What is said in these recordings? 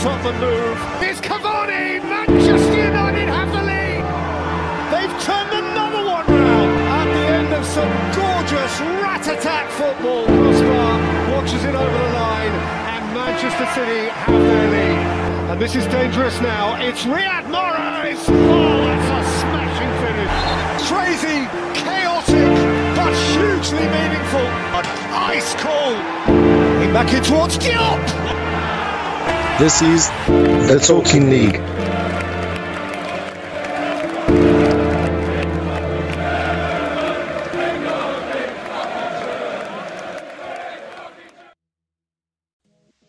Tottenham move. It's Cavani! Manchester United have the lead! They've turned another one round at the end of some gorgeous rat-a-tat football. Crossbar watches it over the line and Manchester City have their lead. And this is dangerous now. It's Riyad Mahrez! Oh, that's a smashing finish. Crazy, chaotic, but hugely meaningful. But ice cold. Back in towards Diop! This is the Talking League.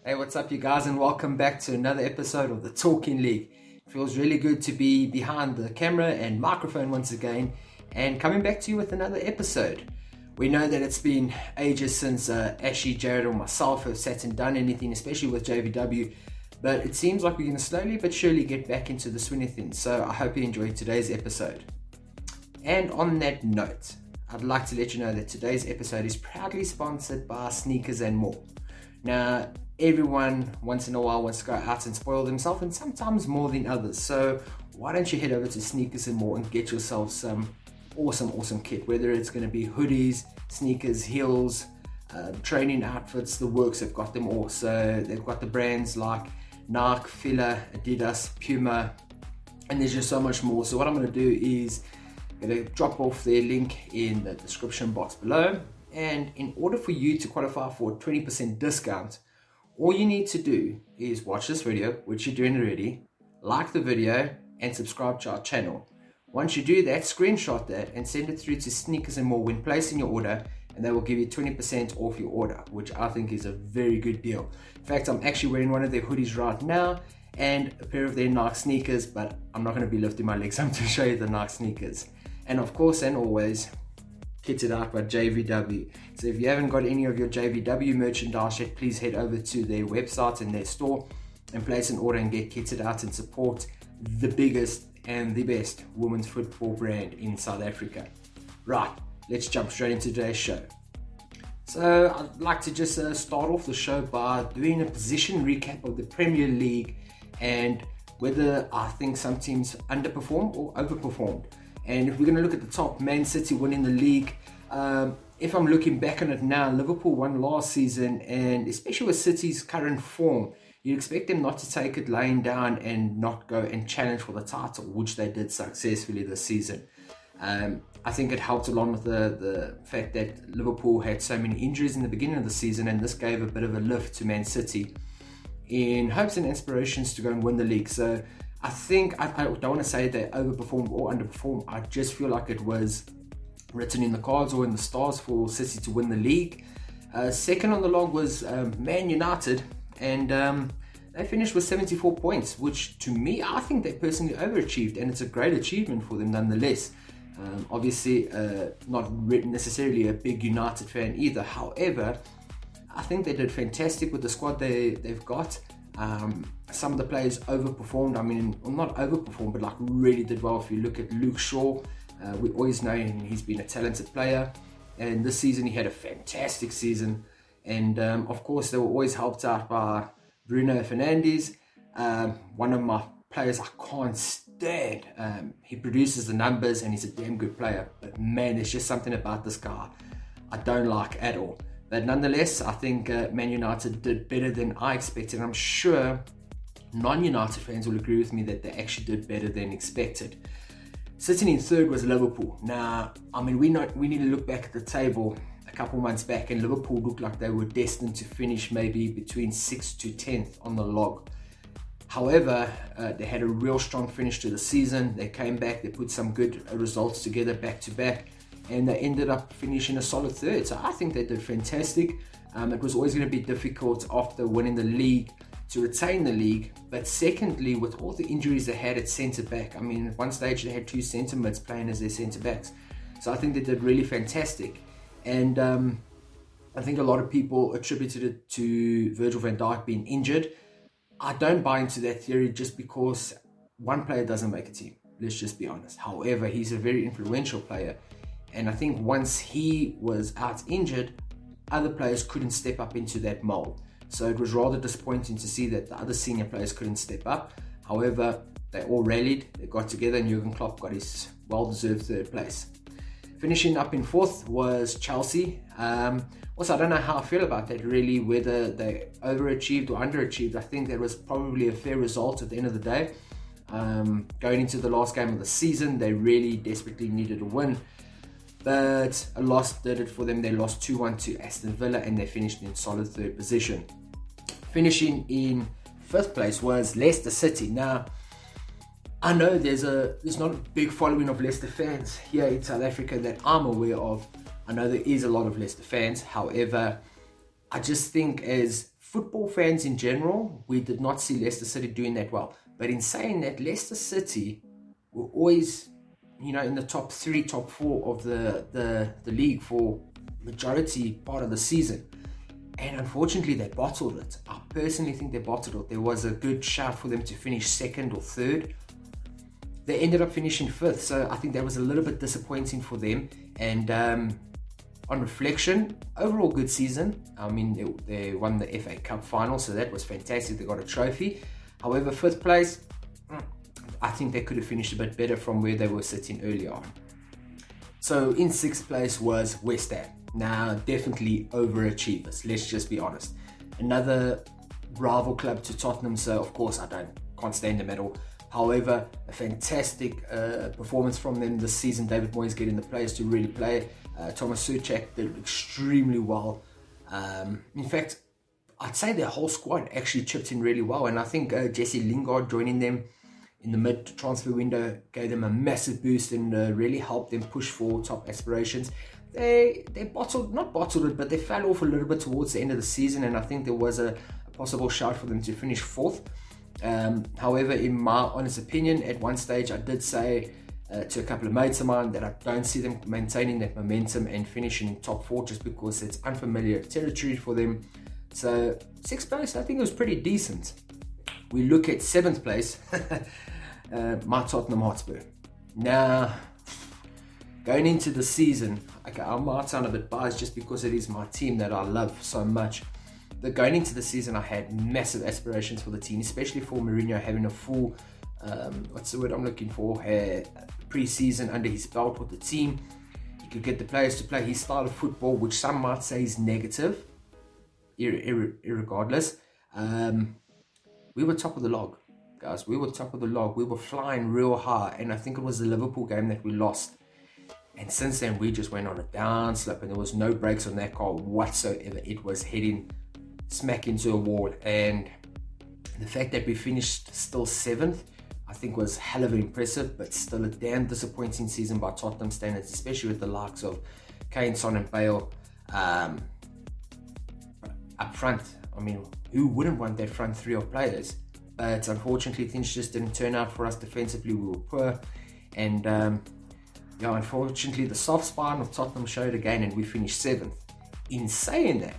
Hey, what's up, you guys, and welcome back to another episode of the Talking League. It feels really good to be behind the camera and microphone once again and coming back to you with another episode. We know that it's been ages since uh, Ashley, Jared, or myself have sat and done anything, especially with JVW, but it seems like we're going to slowly but surely get back into the swing of things. So I hope you enjoyed today's episode. And on that note, I'd like to let you know that today's episode is proudly sponsored by Sneakers and More. Now, everyone once in a while wants to go out and spoil themselves, and sometimes more than others. So, why don't you head over to Sneakers and More and get yourself some awesome, awesome kit? Whether it's going to be hoodies, sneakers, heels, uh, training outfits, the works have got them all. So, they've got the brands like Nike, Fila, Adidas, Puma, and there's just so much more. So, what I'm going to do is going to drop off their link in the description box below. And in order for you to qualify for a 20% discount, all you need to do is watch this video, which you're doing already, like the video, and subscribe to our channel. Once you do that, screenshot that and send it through to Sneakers and More when placing your order, and they will give you 20% off your order, which I think is a very good deal. In fact, I'm actually wearing one of their hoodies right now and a pair of their Nike sneakers, but I'm not going to be lifting my legs. I'm to show you the Nike sneakers. And of course, and always, kitted out by JVW. So if you haven't got any of your JVW merchandise yet, please head over to their website and their store and place an order and get kitted out and support the biggest and the best women's football brand in South Africa. Right, let's jump straight into today's show. So I'd like to just uh, start off the show by doing a position recap of the Premier League and whether I think some teams underperformed or overperformed. And if we're going to look at the top, Man City winning the league. Um, if I'm looking back on it now, Liverpool won last season, and especially with City's current form, you'd expect them not to take it laying down and not go and challenge for the title, which they did successfully this season. Um, I think it helped along with the, the fact that Liverpool had so many injuries in the beginning of the season, and this gave a bit of a lift to Man City in hopes and aspirations to go and win the league. So I think I, I, don't want to say they overperformed or underperformed. I just feel like it was written in the cards or in the stars for City to win the league. Uh, second on the log was um, Man United, and um, they finished with 74 points, which to me I think they personally overachieved, and it's a great achievement for them nonetheless. Um, obviously, uh, not necessarily a big United fan either. However, I think they did fantastic with the squad they, they've got. Um, some of the players overperformed. I mean, well, not overperformed, but like really did well. If you look at Luke Shaw, uh, we always know him, he's been a talented player, and this season he had a fantastic season. And um, of course, they were always helped out by Bruno Fernandes, um, one of my players I can't stand. Um, he produces the numbers and he's a damn good player, but man, there's just something about this guy I don't like at all. But nonetheless, I think uh, Man United did better than I expected. I'm sure non United fans will agree with me that they actually did better than expected. Sitting in third was Liverpool. Now, I mean, we know, we need to look back at the table a couple months back, and Liverpool looked like they were destined to finish maybe between 6th to 10th on the log. However, uh, they had a real strong finish to the season. They came back, they put some good results together back to back and they ended up finishing a solid third. So I think they did fantastic. Um, it was always going to be difficult after winning the league to retain the league. But secondly, with all the injuries they had at centre back, I mean, at one stage they had two centre mids playing as their centre backs. So I think they did really fantastic. And um, I think a lot of people attributed it to Virgil van Dijk being injured. I don't buy into that theory just because one player doesn't make a team. Let's just be honest. However, he's a very influential player and I think once he was out injured, other players couldn't step up into that mold. So it was rather disappointing to see that the other senior players couldn't step up. However, they all rallied, they got together, and Jurgen Klopp got his well deserved third place. Finishing up in fourth was Chelsea. Um, also, I don't know how I feel about that really, whether they overachieved or underachieved. I think that was probably a fair result at the end of the day. Um, going into the last game of the season, they really desperately needed a win. But a loss did it for them. They lost 2 1 to Aston Villa and they finished in solid third position. Finishing in fifth place was Leicester City. Now, I know there's a there's not a big following of Leicester fans here in South Africa that I'm aware of. I know there is a lot of Leicester fans. However, I just think as football fans in general, we did not see Leicester City doing that well. But in saying that, Leicester City were always, you know, in the top three, top four of the the, the league for majority part of the season. And unfortunately, they bottled it. I personally think they bottled it. There was a good shout for them to finish second or third they ended up finishing fifth. So I think that was a little bit disappointing for them. And um, on reflection, overall good season. I mean, they, they, won the FA Cup final, so that was fantastic. They got a trophy. However, fifth place, mm, I think they could have finished a bit better from where they were sitting earlier on. So in sixth place was West Ham. Now, definitely overachievers. Let's just be honest. Another rival club to Tottenham. So of course, I don't can't stand them at all. However, a fantastic uh, performance from them this season. David Moyes getting the players to really play. Uh, Thomas Soucek did extremely well. Um, in fact, I'd say their whole squad actually chipped in really well. And I think uh, Jesse Lingard joining them in the mid transfer window gave them a massive boost and uh, really helped them push for top aspirations. They they bottled not bottled it, but they fell off a little bit towards the end of the season, and I think there was a, a possible shout for them to finish fourth. Um, however, in my honest opinion, at one stage I did say uh, to a couple of mates of mine that I don't see them maintaining that momentum and finishing in top four just because it's unfamiliar territory for them. So, sixth place, I think it was pretty decent. We look at seventh place, uh, my Tottenham Hotspur. Now, going into the season, okay, I might sound a bit biased just because it is my team that I love so much going into the season, I had massive aspirations for the team, especially for Mourinho having a full, um, what's the word I'm looking for, uh, pre-season under his belt with the team. He could get the players to play his style of football, which some might say is negative, ir- regardless. Um, we were top of the log, guys. We were top of the log. We were flying real high, and I think it was the Liverpool game that we lost. And since then, we just went on a down slope, and there was no brakes on that car whatsoever. It was heading smack into a wall. And the fact that we finished still seventh, I think was hell of an impressive, but still a damn disappointing season by Tottenham standards, especially with the likes of Kane, Son, and Bale um, up front. I mean, who wouldn't want that front three of players? But unfortunately, things just didn't turn out for us defensively. We were poor, and um, yeah, unfortunately, the soft spine of Tottenham showed again, and we finished seventh. In saying that,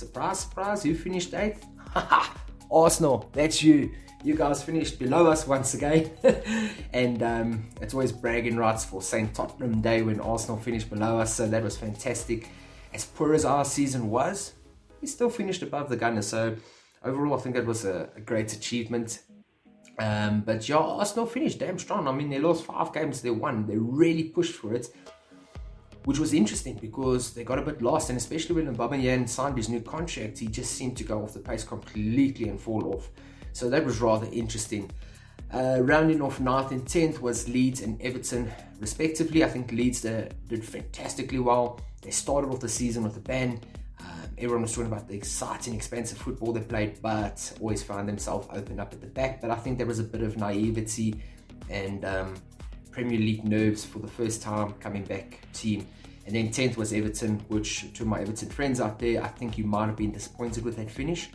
Surprise, surprise, you finished eighth? Arsenal, that's you. You guys finished below us once again. and um, it's always bragging rights for St. Tottenham Day when Arsenal finished below us, so that was fantastic. As poor as our season was, we still finished above the Gunners, so overall, I think that was a, a great achievement. Um, but yeah, Arsenal finished damn strong. I mean, they lost five games, they won. They really pushed for it which was interesting because they got a bit lost, and especially when Aubameyang signed his new contract, he just seemed to go off the pace completely and fall off. So that was rather interesting. Uh, rounding off 9th and 10th was Leeds and Everton, respectively. I think Leeds uh, did fantastically well. They started off the season with a bang. Um, everyone was talking about the exciting, expensive football they played, but always found themselves open up at the back. But I think there was a bit of naivety and um, Premier League nerves for the first time coming back team. And then 10th was Everton, which to my Everton friends out there, I think you might have been disappointed with that finish.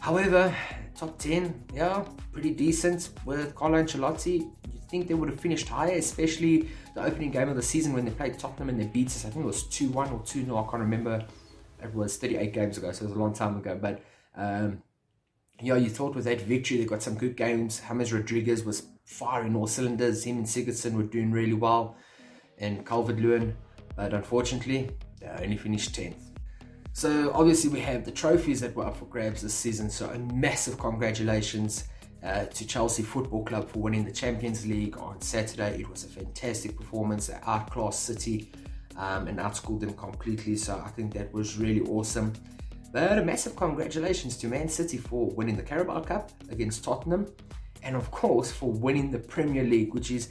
However, top 10, yeah, pretty decent with Carlo Ancelotti. You think they would have finished higher, especially the opening game of the season when they played Tottenham and they beat us. I think it was 2 1 or 2 0, I can't remember. It was 38 games ago, so it was a long time ago. But um, yeah, you thought with that victory, they got some good games. James Rodriguez was firing all cylinders. Him and Sigurdsson were doing really well, and Calvert Lewin, but unfortunately, they only finished 10th. So obviously we have the trophies that were up for grabs this season. So a massive congratulations uh, to Chelsea Football Club for winning the Champions League on Saturday. It was a fantastic performance. They outclassed City um, and outscored them completely. So I think that was really awesome. But a massive congratulations to Man City for winning the Carabao Cup against Tottenham, and of course for winning the Premier League, which is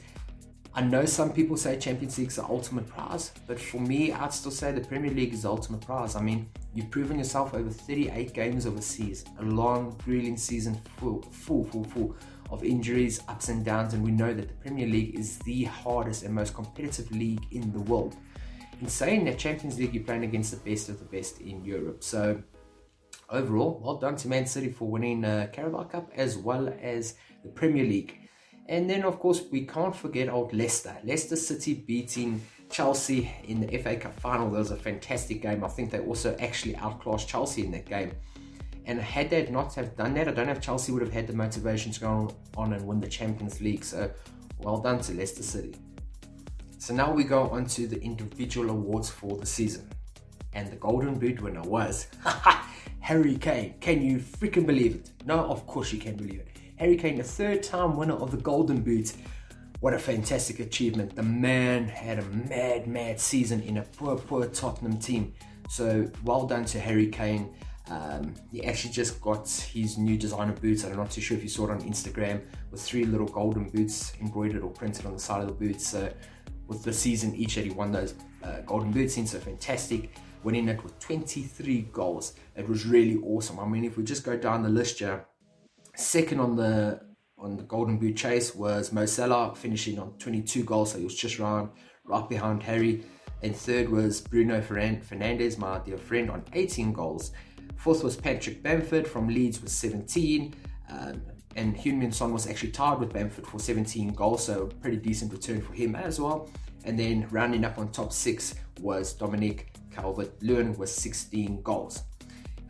I know some people say Champions League is the ultimate prize, but for me, I'd still say the Premier League is the ultimate prize. I mean, you've proven yourself over 38 games overseas, a long, grueling season full, full, full, full of injuries, ups and downs, and we know that the Premier League is the hardest and most competitive league in the world. In saying that, Champions League, you're playing against the best of the best in Europe. So, overall, well done to Man City for winning uh, Carabao Cup as well as the Premier League. And then, of course, we can't forget old Leicester. Leicester City beating Chelsea in the FA Cup final. That was a fantastic game. I think they also actually outclassed Chelsea in that game. And had they not have done that, I don't know if Chelsea would have had the motivation to go on and win the Champions League. So, well done to Leicester City. So now we go on to the individual awards for the season. And the Golden Boot winner was Harry Kane. Can you freaking believe it? No, of course you can believe it. Harry Kane, the third time winner of the Golden Boot. What a fantastic achievement. The man had a mad, mad season in a poor, poor Tottenham team. So well done to Harry Kane. Um, he actually just got his new designer boots. I'm not too sure if you saw it on Instagram with three little golden boots embroidered or printed on the side of the boots. So with the season each that he won those uh, golden boots in, so fantastic. Winning it with 23 goals. It was really awesome. I mean, if we just go down the list here, Second on the on the Golden Boot chase was Mo Salah, finishing on 22 goals, so he was just around right behind Harry. And third was Bruno Fernandes, my dear friend, on 18 goals. Fourth was Patrick Bamford from Leeds with 17. Um, and Heung-min Son was actually tied with Bamford for 17 goals, so pretty decent return for him as well. And then rounding up on top six was Dominic Calvert-Lewin with 16 goals.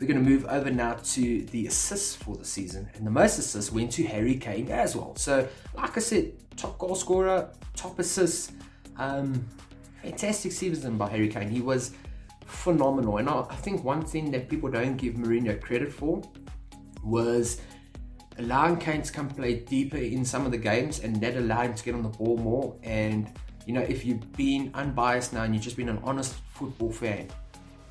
We're going to move over now to the assists for the season, and the most assists went to Harry Kane as well. So, like I said, top goal scorer, top assists, um, fantastic season by Harry Kane. He was phenomenal, and I, I think one thing that people don't give Mourinho credit for was allowing Kane to come play deeper in some of the games, and that allowed him to get on the ball more. And you know, if you've been unbiased now and you've just been an honest football fan,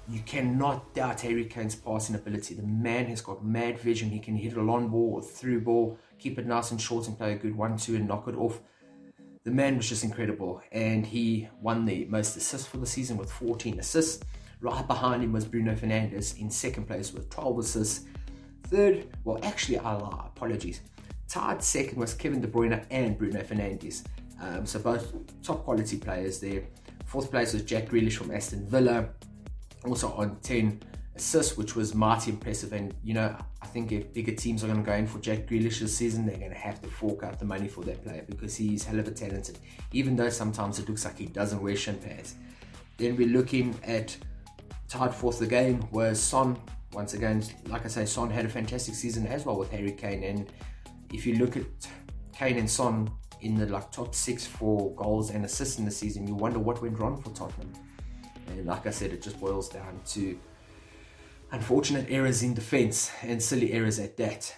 you cannot doubt Harry Kane's passing ability. The man has got mad vision. He can hit a long ball or through ball, keep it nice and short and play a good one two and knock it off. The man was just incredible, and he won the most assists for the season with 14 assists. Right behind him was Bruno Fernandes in second place with 12 assists. Third, well, actually, I lie, apologies. Tied second was Kevin De Bruyne and Bruno Fernandes. Um, so both top quality players there. Fourth place was Jack Grealish from Aston Villa also on 10 assists, which was mighty impressive. And, you know, I think if bigger teams are going to go in for Jack Grealish this season, they're going to have to fork out the money for that player because he's hell of a talented, even though sometimes it looks like he doesn't wear shin pads. Then we're looking at tied fourth again was Son. Once again, like I say, Son had a fantastic season as well with Harry Kane. And if you look at Kane and Son in the like top six for goals and assists in the season, you wonder what went wrong for Tottenham. And like I said, it just boils down to unfortunate errors in defense and silly errors at that.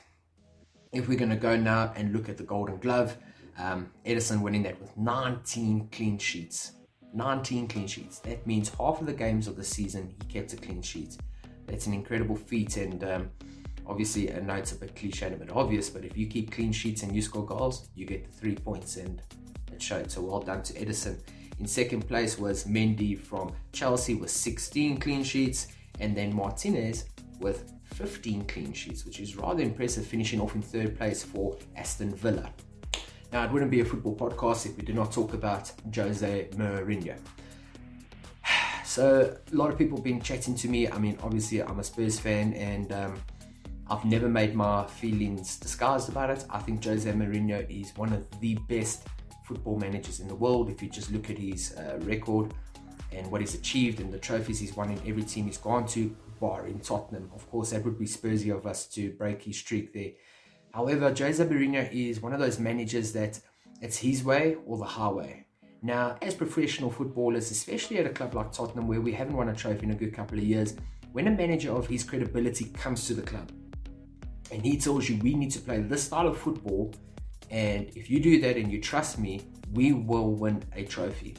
If we're going to go now and look at the Golden Glove, um, Ederson winning that with 19 clean sheets. 19 clean sheets. That means half of the games of the season he kept a clean sheet. That's an incredible feat, and um, obviously, know it's a bit cliche and a bit obvious, but if you keep clean sheets and you score goals, you get the three points, and it showed. So well done to Ederson. In second place was Mendy from Chelsea with 16 clean sheets, and then Martinez with 15 clean sheets, which is rather impressive, finishing off in third place for Aston Villa. Now, it wouldn't be a football podcast if we did not talk about Jose Mourinho. So, a lot of people have been chatting to me. I mean, obviously, I'm a Spurs fan, and um, I've never made my feelings disguised about it. I think Jose Mourinho is one of the best football managers in the world. If you just look at his uh, record and what he's achieved and the trophies he's won in every team he's gone to, bar in Tottenham. Of course, that would be Spursy of us to break his streak there. However, Jose Mourinho is one of those managers that it's his way or the highway. Now, as professional footballers, especially at a club like Tottenham, where we haven't won a trophy in a good couple of years, when a manager of his credibility comes to the club and he tells you we need to play this style of football, and if you do that and you trust me, we will win a trophy.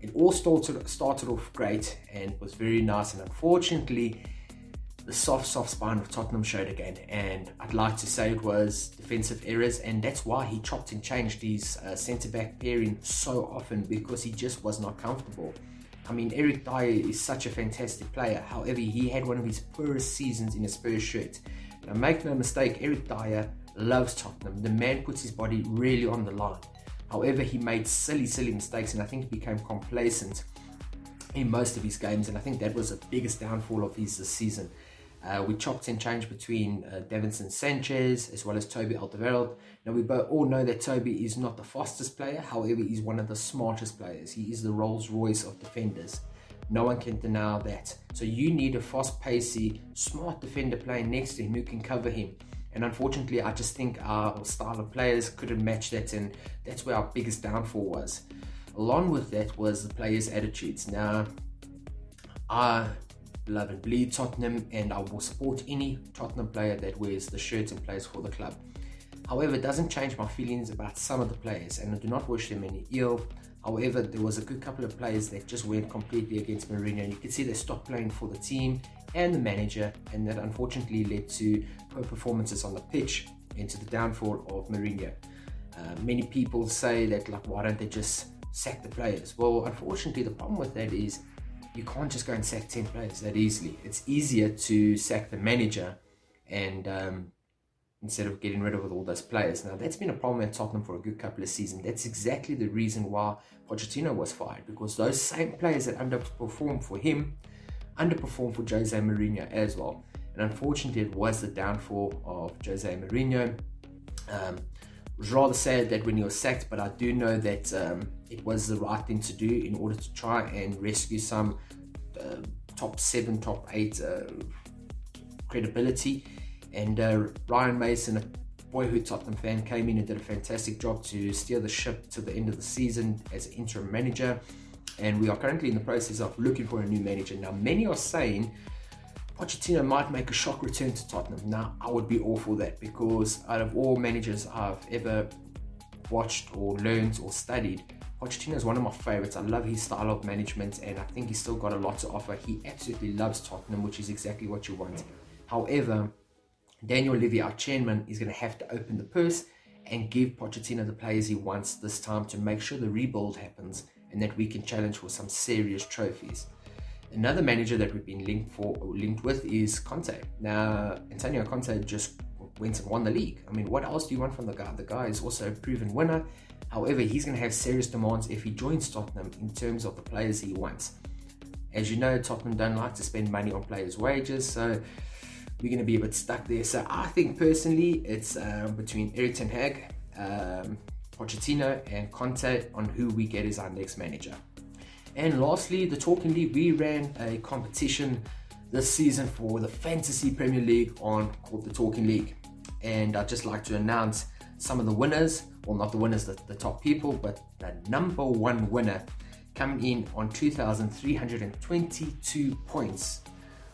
It all started started off great and was very nice, and unfortunately, the soft, soft spine of Tottenham showed again. And I'd like to say it was defensive errors, and that's why he chopped and changed his uh, centre back pairing so often because he just was not comfortable. I mean, Eric Dier is such a fantastic player. However, he had one of his poorest seasons in a Spurs shirt. Now, make no mistake, Eric Dier loves Tottenham. The man puts his body really on the line. However, he made silly, silly mistakes, and I think he became complacent in most of his games, and I think that was the biggest downfall of his this season. Uh, we chopped and changed between uh, Davinson Sanchez as well as Toby Alderweireld. Now, we both all know that Toby is not the fastest player, however, he's one of the smartest players. He is the Rolls Royce of defenders. No one can deny that. So, you need a fast pacey, smart defender playing next to him who can cover him. And unfortunately, I just think our style of players couldn't match that, and that's where our biggest downfall was. Along with that was the players' attitudes. Now, I love and bleed Tottenham, and I will support any Tottenham player that wears the shirt and plays for the club. However, it doesn't change my feelings about some of the players, and I do not wish them any ill. However, there was a good couple of players that just went completely against Mourinho, you could see they stopped playing for the team and the manager, and that unfortunately led to poor performances on the pitch and to the downfall of Mourinho. Uh, many people say that, like, why don't they just sack the players? Well, unfortunately, the problem with that is you can't just go and sack 10 players that easily. It's easier to sack the manager and um, instead of getting rid of all those players. Now, that's been a problem at Tottenham for a good couple of seasons. That's exactly the reason why Pochettino was fired because those same players that underperformed for him underperformed for Jose Mourinho as well. And unfortunately, it was the downfall of Jose Mourinho. Um, rather sad that when he was sacked, but I do know that um, it was the right thing to do in order to try and rescue some uh, top seven, top eight uh, credibility. And uh, Ryan Mason, a boyhood Tottenham fan, came in and did a fantastic job to steer the ship to the end of the season as interim manager and we are currently in the process of looking for a new manager. Now, many are saying Pochettino might make a shock return to Tottenham. Now, I would be all for that because out of all managers I've ever watched or learned or studied, Pochettino is one of my favorites. I love his style of management and I think he's still got a lot to offer. He absolutely loves Tottenham, which is exactly what you want. However, Daniel Levy, our chairman, is going to have to open the purse and give Pochettino the players he wants this time to make sure the rebuild happens and that we can challenge for some serious trophies. Another manager that we've been linked for linked with is Conte. Now Antonio Conte just went and won the league. I mean, what else do you want from the guy? The guy is also a proven winner. However, he's going to have serious demands if he joins Tottenham in terms of the players he wants. As you know, Tottenham don't like to spend money on players' wages, so we're going to be a bit stuck there. So I think personally, it's um, between Erik ten Hag, um, Pochettino and Conte on who we get as our next manager. And lastly, the Talking League, we ran a competition this season for the Fantasy Premier League on called the Talking League. And I'd just like to announce some of the winners, well, not the winners, the, the top people, but the number one winner coming in on 2,322 points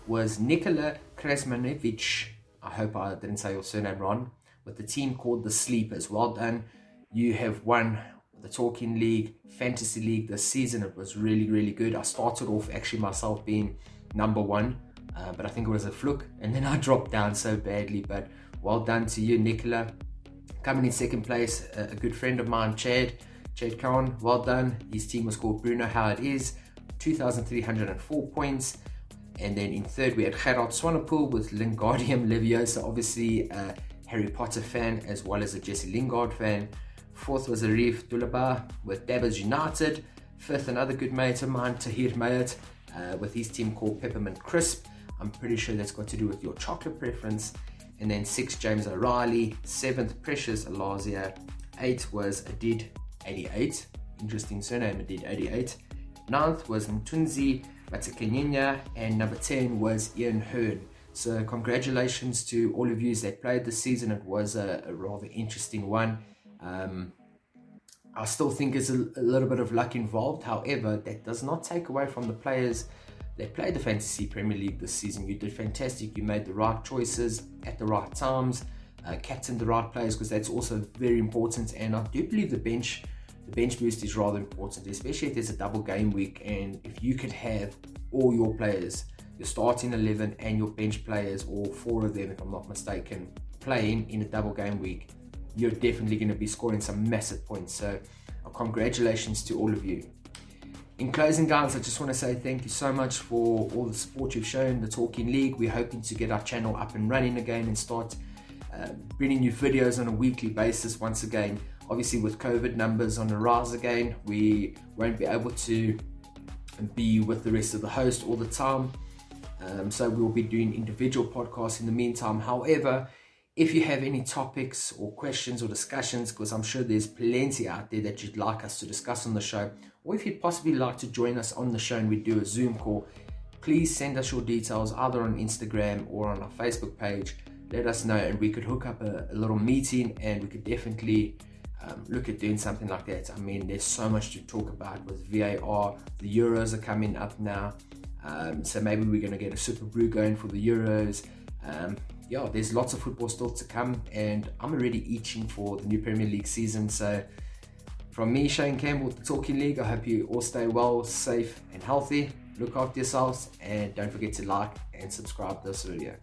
was Nikola Kresmanovic. I hope I didn't say your surname wrong. With the team called the Sleepers. Well done you have won the Talking League, Fantasy League this season. It was really, really good. I started off actually myself being number one, uh, but I think it was a fluke, and then I dropped down so badly. But well done to you, Nikola. Coming in second place, a, a good friend of mine, Chad, Chad Cowan. Well done. His team was called Bruno How It Is, 2,304 points. And then in third, we had Gerard Swanepoel with Wingardium Leviosa, obviously a Harry Potter fan as well as a Jesse Lingard fan. Fourth was Arif Dulaba with Dabbers United. Fifth, another good mate of mine, Tahir Mayat, uh, with his team called Peppermint Crisp. I'm pretty sure that's got to do with your chocolate preference. And then sixth, James O'Reilly. Seventh, Precious Alazia. Eight was Adid 88. Interesting surname, Adid 88. Ninth was Mtunzi Matakenyanya. And number 10 was Ian Hearn. So, congratulations to all of you that played this season. It was a, a rather interesting one. Um, I still think there's a, a, little bit of luck involved. However, that does not take away from the players that played the Fantasy Premier League this season. You did fantastic. You made the right choices at the right times, uh, captained the right players because that's also very important. And I do believe the bench, the bench boost is rather important, especially if there's a double game week and if you could have all your players, your starting eleven and your bench players, all four of them, if I'm not mistaken, playing in a double game week, you're definitely going to be scoring some massive points. So, uh, congratulations to all of you. In closing, guys, I just want to say thank you so much for all the support you've shown the Talking League. We're hoping to get our channel up and running again and start uh, bringing you videos on a weekly basis once again. Obviously, with COVID numbers on the rise again, we won't be able to be with the rest of the host all the time. Um, so we'll be doing individual podcasts in the meantime. However, if you have any topics or questions or discussions, because I'm sure there's plenty out there that you'd like us to discuss on the show, or if you'd possibly like to join us on the show and we do a Zoom call, please send us your details either on Instagram or on our Facebook page. Let us know, and we could hook up a, a little meeting and we could definitely um, look at doing something like that. I mean, there's so much to talk about with VAR. The Euros are coming up now, um, so maybe we're going to get a Super Brew going for the Euros. Um, yeah, there's lots of football still to come, and I'm already itching for the new Premier League season. So from me, Shane Campbell, the Talking League, I hope you all stay well, safe, and healthy. Look after yourselves, and don't forget to like and subscribe to this video.